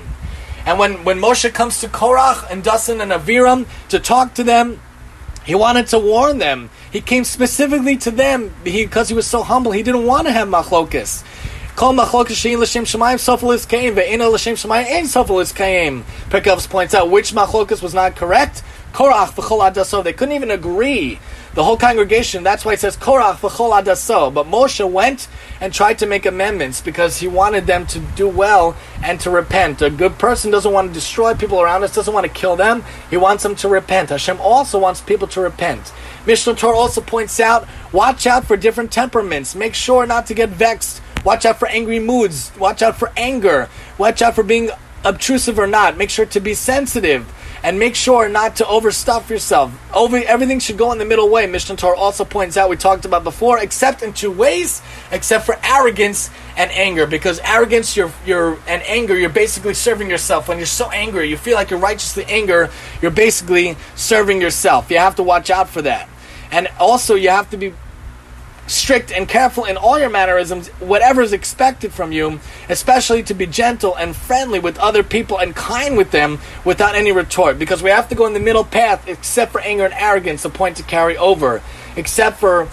And when when Moshe comes to Korach and Dasan and Aviram to talk to them, he wanted to warn them. He came specifically to them because he, he was so humble. He didn't want to have machlokas. Kol machlokas shein l'shem shemayim sofalis kaim ve'ena l'shem shemayim ein sofalis kaim. Pirkei points out which machlokas was not correct. Korach v'chol adaso. They couldn't even agree the whole congregation. That's why it says Korach v'chol adaso. But Moshe went and tried to make amendments because he wanted them to do well and to repent. A good person doesn't want to destroy people around us, doesn't want to kill them. He wants them to repent. Hashem also wants people to repent. Mishnah Torah also points out, watch out for different temperaments. Make sure not to get vexed. Watch out for angry moods. Watch out for anger. Watch out for being obtrusive or not. Make sure to be sensitive and make sure not to overstuff yourself. Over everything should go in the middle way. Mishnah Torah also points out we talked about before, except in two ways, except for arrogance and anger. Because arrogance, you're you're and anger, you're basically serving yourself. When you're so angry, you feel like you're righteously angry, you're basically serving yourself. You have to watch out for that. And also you have to be strict and careful in all your mannerisms, whatever is expected from you, especially to be gentle and friendly with other people and kind with them without any retort. Because we have to go in the middle path, except for anger and arrogance, a point to carry over. Except for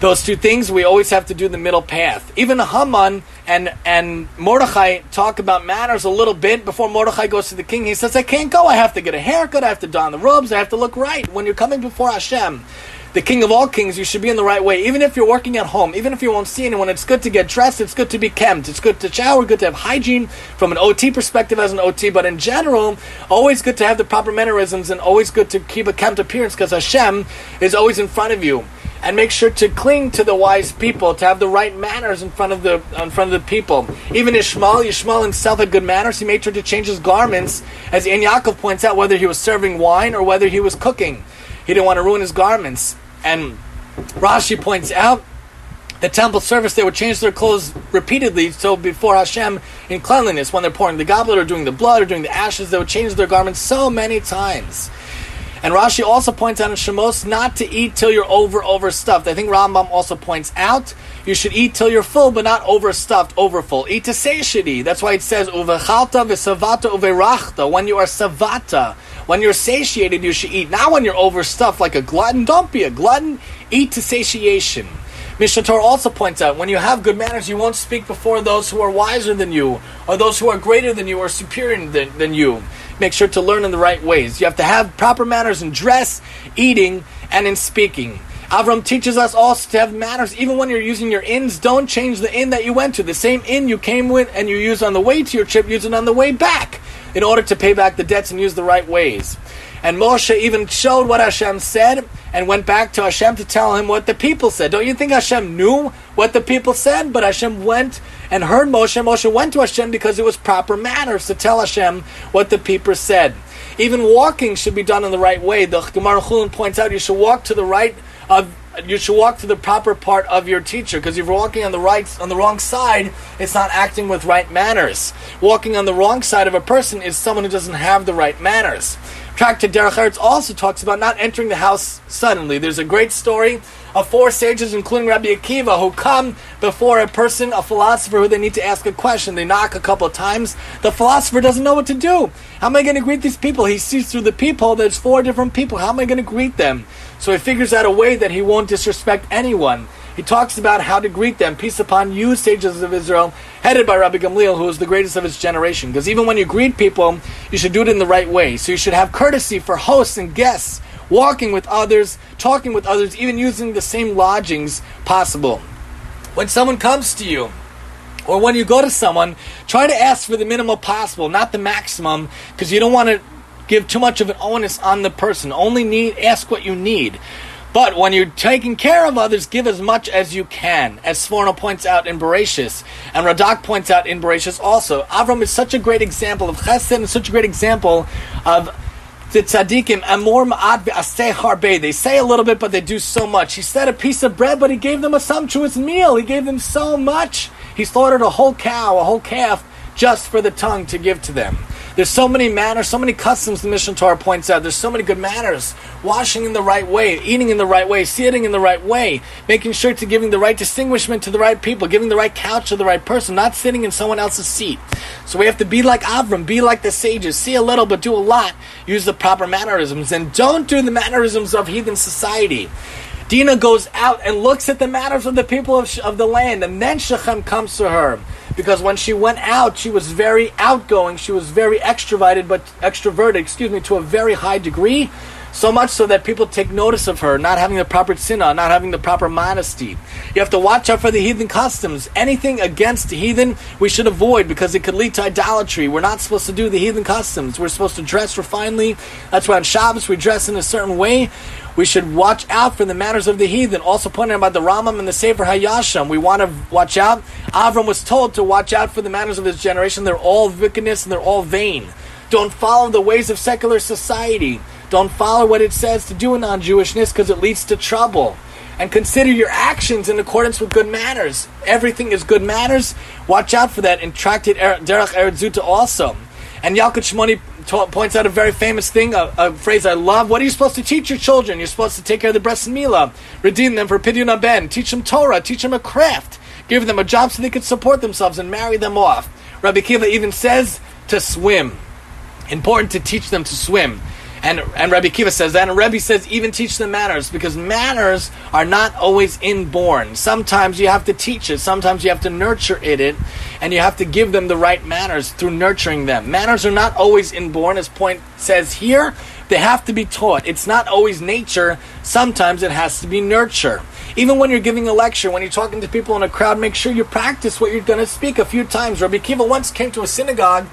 those two things, we always have to do the middle path. Even Haman and and Mordechai talk about manners a little bit before Mordechai goes to the king. He says, "I can't go. I have to get a haircut. I have to don the robes. I have to look right when you're coming before Hashem." The king of all kings, you should be in the right way. Even if you're working at home, even if you won't see anyone, it's good to get dressed, it's good to be kempt, it's good to shower, good to have hygiene from an OT perspective as an OT, but in general, always good to have the proper mannerisms and always good to keep a kempt appearance because Hashem is always in front of you. And make sure to cling to the wise people, to have the right manners in front of the in front of the people. Even Ishmael, Ishmael himself had good manners. He made sure to change his garments, as Yaakov points out, whether he was serving wine or whether he was cooking. He didn't want to ruin his garments. And Rashi points out the temple service, they would change their clothes repeatedly. So before Hashem in cleanliness, when they're pouring the goblet or doing the blood or doing the ashes, they would change their garments so many times. And Rashi also points out in Shemos not to eat till you're over overstuffed. I think Rambam also points out you should eat till you're full, but not overstuffed, overfull. Eat to satiety. That's why it says uvechalta v'savata uverachta. When you are savata, when you're satiated, you should eat. Not when you're overstuffed like a glutton. Don't be a glutton. Eat to satiation. Mishnah Torah also points out when you have good manners, you won't speak before those who are wiser than you, or those who are greater than you, or superior than, than you. Make sure to learn in the right ways. You have to have proper manners in dress, eating, and in speaking. Avram teaches us also to have manners. Even when you're using your inns, don't change the inn that you went to. The same inn you came with and you used on the way to your trip, use it on the way back in order to pay back the debts and use the right ways. And Moshe even showed what Hashem said and went back to Hashem to tell him what the people said. Don't you think Hashem knew what the people said? But Hashem went and heard Moshe. Moshe went to Hashem because it was proper manners to tell Hashem what the people said. Even walking should be done in the right way. The Gemara Chulin points out you should walk to the right of you should walk to the proper part of your teacher because if you're walking on the right on the wrong side it's not acting with right manners walking on the wrong side of a person is someone who doesn't have the right manners Tractate Derech Eretz also talks about not entering the house suddenly. There's a great story of four sages, including Rabbi Akiva, who come before a person, a philosopher, who they need to ask a question. They knock a couple of times. The philosopher doesn't know what to do. How am I going to greet these people? He sees through the peephole there's four different people. How am I going to greet them? So he figures out a way that he won't disrespect anyone. He talks about how to greet them. Peace upon you, sages of Israel, headed by Rabbi Gamliel, who is the greatest of his generation. Because even when you greet people, you should do it in the right way. So you should have courtesy for hosts and guests, walking with others, talking with others, even using the same lodgings possible. When someone comes to you, or when you go to someone, try to ask for the minimal possible, not the maximum, because you don't want to give too much of an onus on the person. Only need ask what you need. But when you're taking care of others, give as much as you can, as Sforno points out in Bereshis, and Radak points out in Bereshis also. Avram is such a great example of chesed and such a great example of the tzaddikim, amor ma'ad ve'aseh harbe. They say a little bit, but they do so much. He said a piece of bread, but he gave them a sumptuous meal. He gave them so much. He slaughtered a whole cow, a whole calf, just for the tongue to give to them. There's so many manners, so many customs the Mishnah Torah points out. There's so many good manners. Washing in the right way, eating in the right way, sitting in the right way, making sure to giving the right distinguishment to the right people, giving the right couch to the right person, not sitting in someone else's seat. So we have to be like Avram, be like the sages, see a little but do a lot, use the proper mannerisms, and don't do the mannerisms of heathen society. Dinah goes out and looks at the matters of the people of, of the land, and then Shechem comes to her because when she went out, she was very outgoing. She was very extroverted, but extroverted, excuse me, to a very high degree. So much so that people take notice of her, not having the proper tzina, not having the proper modesty. You have to watch out for the heathen customs. Anything against the heathen, we should avoid because it could lead to idolatry. We're not supposed to do the heathen customs. We're supposed to dress refinedly. That's why on Shabbos we dress in a certain way. We should watch out for the manners of the heathen. Also pointed out by the Rambam and the Sefer HaYashar. We want to watch out. Avram was told to watch out for the manners of his generation. They're all wickedness and they're all vain. Don't follow the ways of secular society. Don't follow what it says to do in non Jewishness because it leads to trouble. And consider your actions in accordance with good manners. Everything is good manners. Watch out for that in Tractate er-, Derech Eretz Zuta also. And Yalkut Shimoni points out a very famous thing, a, a, phrase I love. What are you supposed to teach your children? You're supposed to take care of the bris and Mila, redeem them for Pidyon Ben, teach them Torah, teach them a craft, give them a job so they can support themselves and marry them off. Rabbi Kiva even says to swim. Important to teach them to swim. And, and Rabbi Kiva says that, and Rabbi says even teach them manners because manners are not always inborn. Sometimes you have to teach it, sometimes you have to nurture it, it, and you have to give them the right manners through nurturing them. Manners are not always inborn, as point says here. They have to be taught. It's not always nature. Sometimes it has to be nurture. Even when you're giving a lecture, when you're talking to people in a crowd, make sure you practice what you're going to speak a few times. Rabbi Kiva once came to a synagogue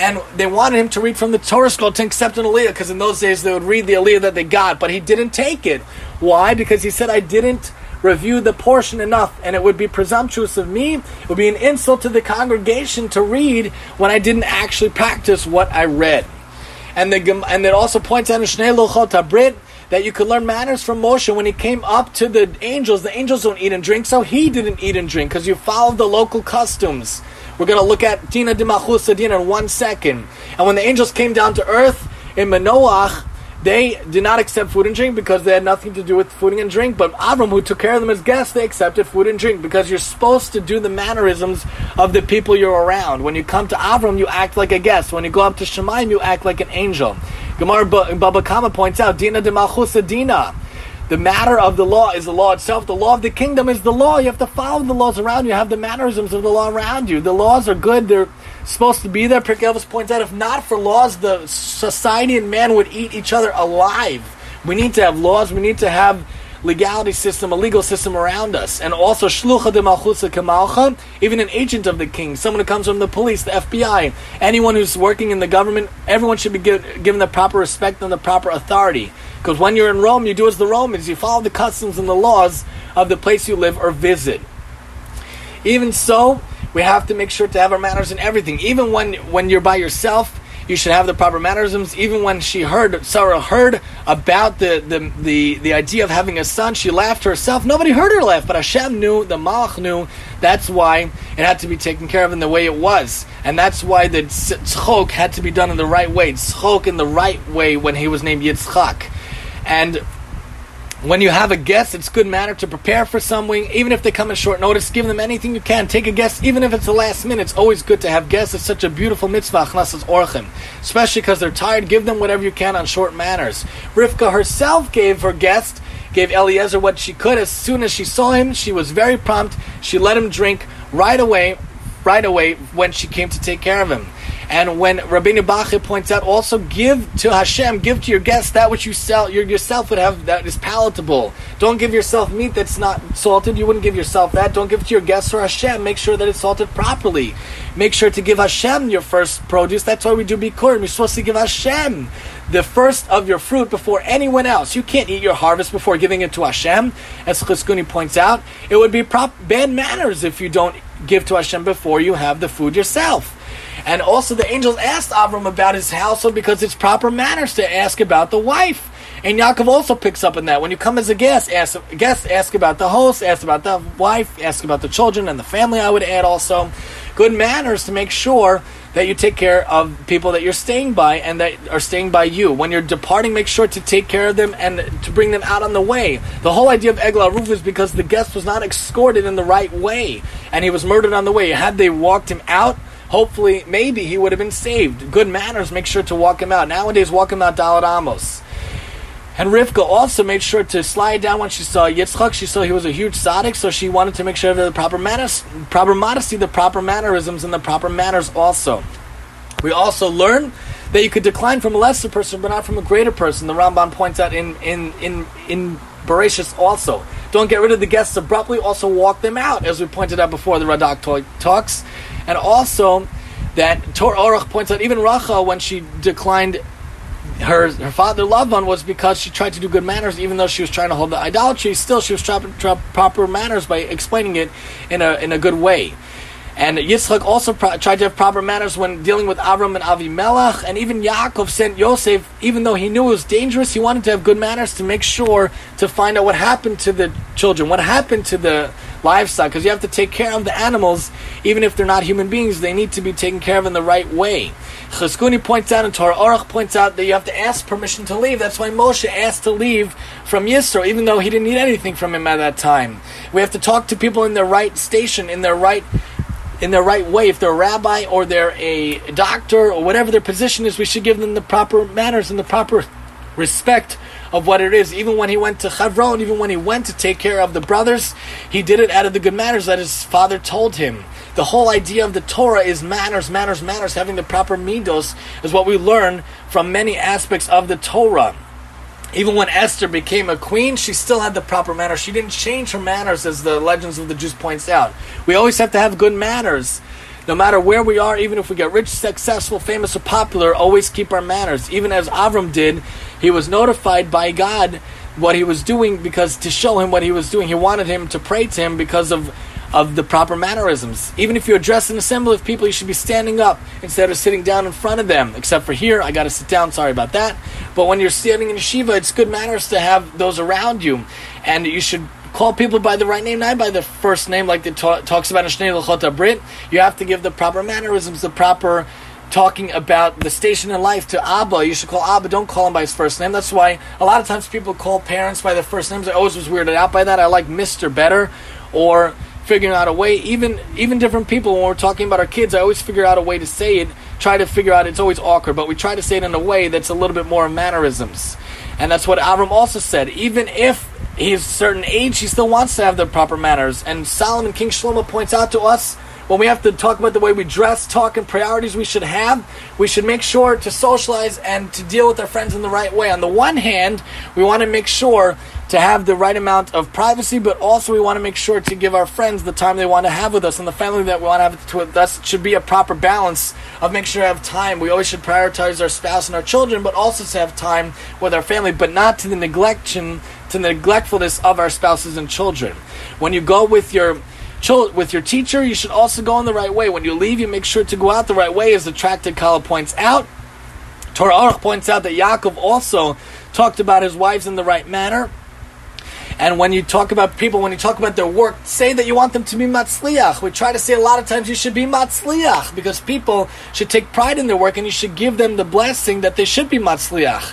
and they wanted him to read from the Torah scroll to accept an aliyah because in those days they would read the aliyah that they got, but he didn't take it. Why? Because he said, I didn't review the portion enough, and it would be presumptuous of me, it would be an insult to the congregation to read when I didn't actually practice what I read. And, the, and it also points out in Shnei Luchot Brit that you could learn manners from Moshe when he came up to the angels. The angels don't eat and drink, so he didn't eat and drink because you followed the local customs. We're going to look at Dina de Dina in one second. And when the angels came down to earth in Manoach, they did not accept food and drink because they had nothing to do with food and drink. But Avram, who took care of them as guests, they accepted food and drink because you're supposed to do the mannerisms of the people you're around. When you come to Avram, you act like a guest. When you go up to Shemaim, you act like an angel. Gemara Baba Kama points out, Dina de Malchusa Dina. The matter of the law is the law itself. The law of the kingdom is the law. You have to follow the laws around you. Have the mannerisms of the law around you. The laws are good. They're supposed to be there. Pirkei Avos points out, if not for laws, the society and man would eat each other alive. We need to have laws. We need to have legality system, a legal system around us. And also, shlucha de malchusa even an agent of the king, someone who comes from the police, the FBI, anyone who's working in the government, everyone should be given the proper respect and the proper authority. Because when you're in Rome, you do as the Romans, you follow the customs and the laws of the place you live or visit. Even so, we have to make sure to have our manners in everything. Even when, when you're by yourself, you should have the proper mannerisms. Even when she heard, Sarah heard about the, the, the, the idea of having a son, she laughed herself. Nobody heard her laugh, but Hashem knew, the Malach knew, that's why it had to be taken care of in the way it was. And that's why the tzchok had to be done in the right way. Tzchok in the right way when he was named Yitzchak. And when you have a guest, it's good manner to prepare for something, even if they come in short notice. Give them anything you can. Take a guest, even if it's the last minute. It's always good to have guests. It's such a beautiful mitzvah, orchim, especially because they're tired. Give them whatever you can on short manners. Rivka herself gave her guest, gave Eliezer what she could. As soon as she saw him, she was very prompt. She let him drink right away, right away when she came to take care of him. And when Rabbeinu Bachya points out, also give to Hashem, give to your guests that which you sell, your, yourself would have that is palatable. Don't give yourself meat that's not salted. You wouldn't give yourself that. Don't give to your guests or Hashem. Make sure that it's salted properly. Make sure to give Hashem your first produce. That's why we do Bikurim. You're supposed to give Hashem the first of your fruit before anyone else. You can't eat your harvest before giving it to Hashem. As Chizkuni points out, it would be prop- bad manners if you don't give to Hashem before you have the food yourself. And also, the angels asked Avram about his household because it's proper manners to ask about the wife. And Yaakov also picks up on that. When you come as a guest, ask guest, ask about the host, ask about the wife, ask about the children and the family. I would add also good manners to make sure that you take care of people that you're staying by and that are staying by you. When you're departing, make sure to take care of them and to bring them out on the way. The whole idea of Eglah Ruf is because the guest was not escorted in the right way and he was murdered on the way. Had they walked him out, hopefully, maybe he would have been saved. Good manners make sure to walk him out. Nowadays, walk him out dalet amos. And Rivka also made sure to slide down when she saw Yitzchak. She saw he was a huge tzaddik, so she wanted to make sure that the proper manners, proper modesty, the proper mannerisms, and the proper manners also. We also learn that you could decline from a lesser person, but not from a greater person. The Ramban points out in in in in Bereshis also. Don't get rid of the guests abruptly. Also walk them out, as we pointed out before. The Radak talks and also that Tor Orach points out even Rachel when she declined her her father Lavan was because she tried to do good manners, even though she was trying to hold the idolatry. Still, she was trying to proper manners by explaining it in a in a good way. And Yitzchak also pro- tried to have proper manners when dealing with Avram and Avimelech, and even Yaakov sent Yosef, even though he knew it was dangerous, he wanted to have good manners to make sure to find out what happened to the children, what happened to the livestock, because you have to take care of the animals, even if they're not human beings, they need to be taken care of in the right way. Chizkuni points out, and Torah Orach points out that you have to ask permission to leave. That's why Moshe asked to leave from Yisro, even though he didn't need anything from him at that time. We have to talk to people in their right station, in their right in their right way. If they're a rabbi or they're a doctor or whatever their position is, we should give them the proper manners and the proper respect of what it is. Even when he went to Chevron, even when he went to take care of the brothers, he did it out of the good manners that his father told him. The whole idea of the Torah is manners, manners, manners. Having the proper midos is what we learn from many aspects of the Torah. Even when Esther became a queen, she still had the proper manners. She didn't change her manners, as the Legends of the Jews points out. We always have to have good manners. No matter where we are, even if we get rich, successful, famous, or popular, always keep our manners. Even as Avram did, he was notified by God what he was doing because to show him what he was doing, he wanted him to pray to him because of of the proper mannerisms. Even if you address an assembly of people, you should be standing up instead of sitting down in front of them. Except for here, I got to sit down. Sorry about that. But when you're standing in yeshiva, it's good manners to have those around you, and you should call people by the right name, not by the first name, like it ta- talks about in Shnei Luchot Brit. You have to give the proper mannerisms, the proper talking about the station in life to Abba. You should call Abba. Don't call him by his first name. That's why a lot of times people call parents by their first names. I always was weirded out by that. I like Mister better, or figuring out a way. Even even different people when we're talking about our kids, I always figure out a way to say it. Try to figure out. It's always awkward, but we try to say it in a way that's a little bit more mannerisms, and that's what Avram also said. Even if he's a certain age, he still wants to have the proper manners. And Solomon King Shlomo points out to us when we have to talk about the way we dress, talk, and priorities we should have, we should make sure to socialize and to deal with our friends in the right way. On the one hand, we want to make sure to have the right amount of privacy, but also we want to make sure to give our friends the time they want to have with us and the family that we want to have with us. should be a proper balance of making sure to have time. We always should prioritize our spouse and our children, but also to have time with our family, but not to the neglection, to the neglectfulness of our spouses and children. When you go with your with your teacher, you should also go in the right way. When you leave, you make sure to go out the right way, as the Tractate Kala points out. Torah Aruch points out that Yaakov also talked about his wives in the right manner. And when you talk about people, when you talk about their work, say that you want them to be matzliach. We try to say a lot of times you should be matzliach because people should take pride in their work and you should give them the blessing that they should be matzliach.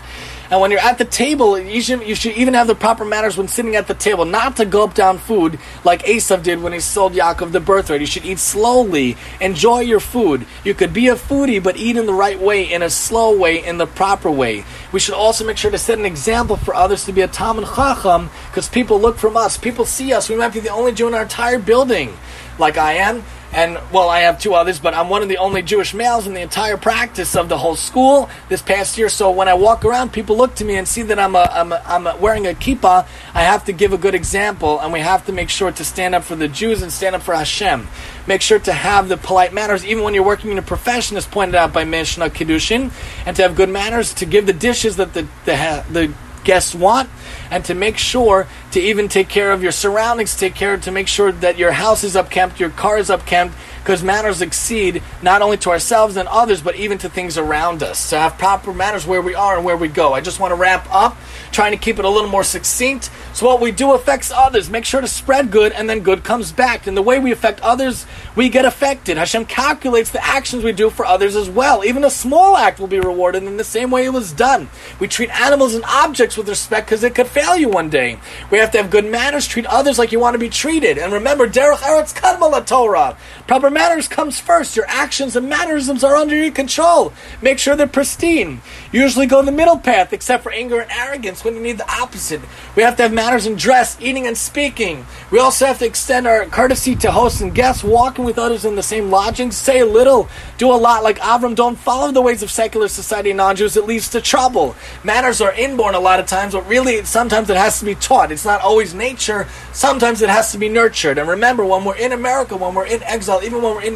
And when you're at the table, you should, you should even have the proper manners when sitting at the table, not to gulp down food like Esav did when he sold Yaakov the birthright. You should eat slowly, enjoy your food. You could be a foodie, but eat in the right way, in a slow way, in the proper way. We should also make sure to set an example for others to be a Tam and Chacham, because people look from us, people see us. We might be the only Jew in our entire building, like I am and well, I have two others, but I'm one of the only Jewish males in the entire practice of the whole school this past year. So when I walk around, people look to me and see that I'm a, I'm, a, I'm a wearing a kippah. I have to give a good example, and we have to make sure to stand up for the Jews and stand up for Hashem. Make sure to have the polite manners, even when you're working in a profession, as pointed out by Mishnah Kiddushin, and to have good manners to give the dishes that the the, the guests want and to make sure to even take care of your surroundings, take care to make sure that your house is upkept, your car is upkept, because manners exceed not only to ourselves and others, but even to things around us. To have proper manners where we are and where we go. I just want to wrap up, trying to keep it a little more succinct. So what we do affects others. Make sure to spread good, and then good comes back. And the way we affect others, we get affected. Hashem calculates the actions we do for others as well. Even a small act will be rewarded in the same way it was done. We treat animals and objects with respect because it could fail you one day. We have to have good manners, treat others like you want to be treated. And remember, Derech Eretz Kadma Torah. Proper manners comes first. Your actions and mannerisms are under your control. Make sure they're pristine. You Usually go the middle path, except for anger and arrogance when you need the opposite. We have to have manners in dress, eating, and speaking. We also have to extend our courtesy to hosts and guests, walking with others in the same lodgings. Say a little, do a lot. Like Avram, don't follow the ways of secular society and non-Jews. It leads to trouble. Manners are inborn a lot of times, but really sometimes it has to be taught. It's not always nature. Sometimes it has to be nurtured. And remember, when we're in America, when we're in exile, even when we're in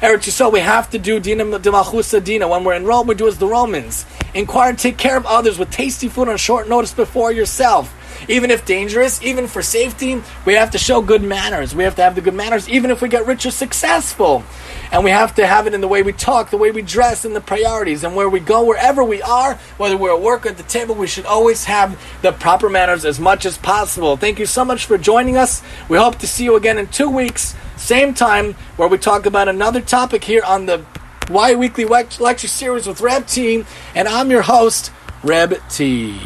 Eretz Yisrael, we have to do Dina Malchusa Dina. When we're in Rome, we do as the Romans. Inquire and take care of others with tasty food on short notice before yourself. Even if dangerous, even for safety, we have to show good manners. We have to have the good manners, even if we get rich or successful. And we have to have it in the way we talk, the way we dress, and the priorities. And where we go, wherever we are, whether we're at work or at the table, we should always have the proper manners as much as possible. Thank you so much for joining us. We hope to see you again in two weeks, same time, where we talk about another topic here on the Y Weekly Lecture Series with Reb T. And I'm your host, Reb T.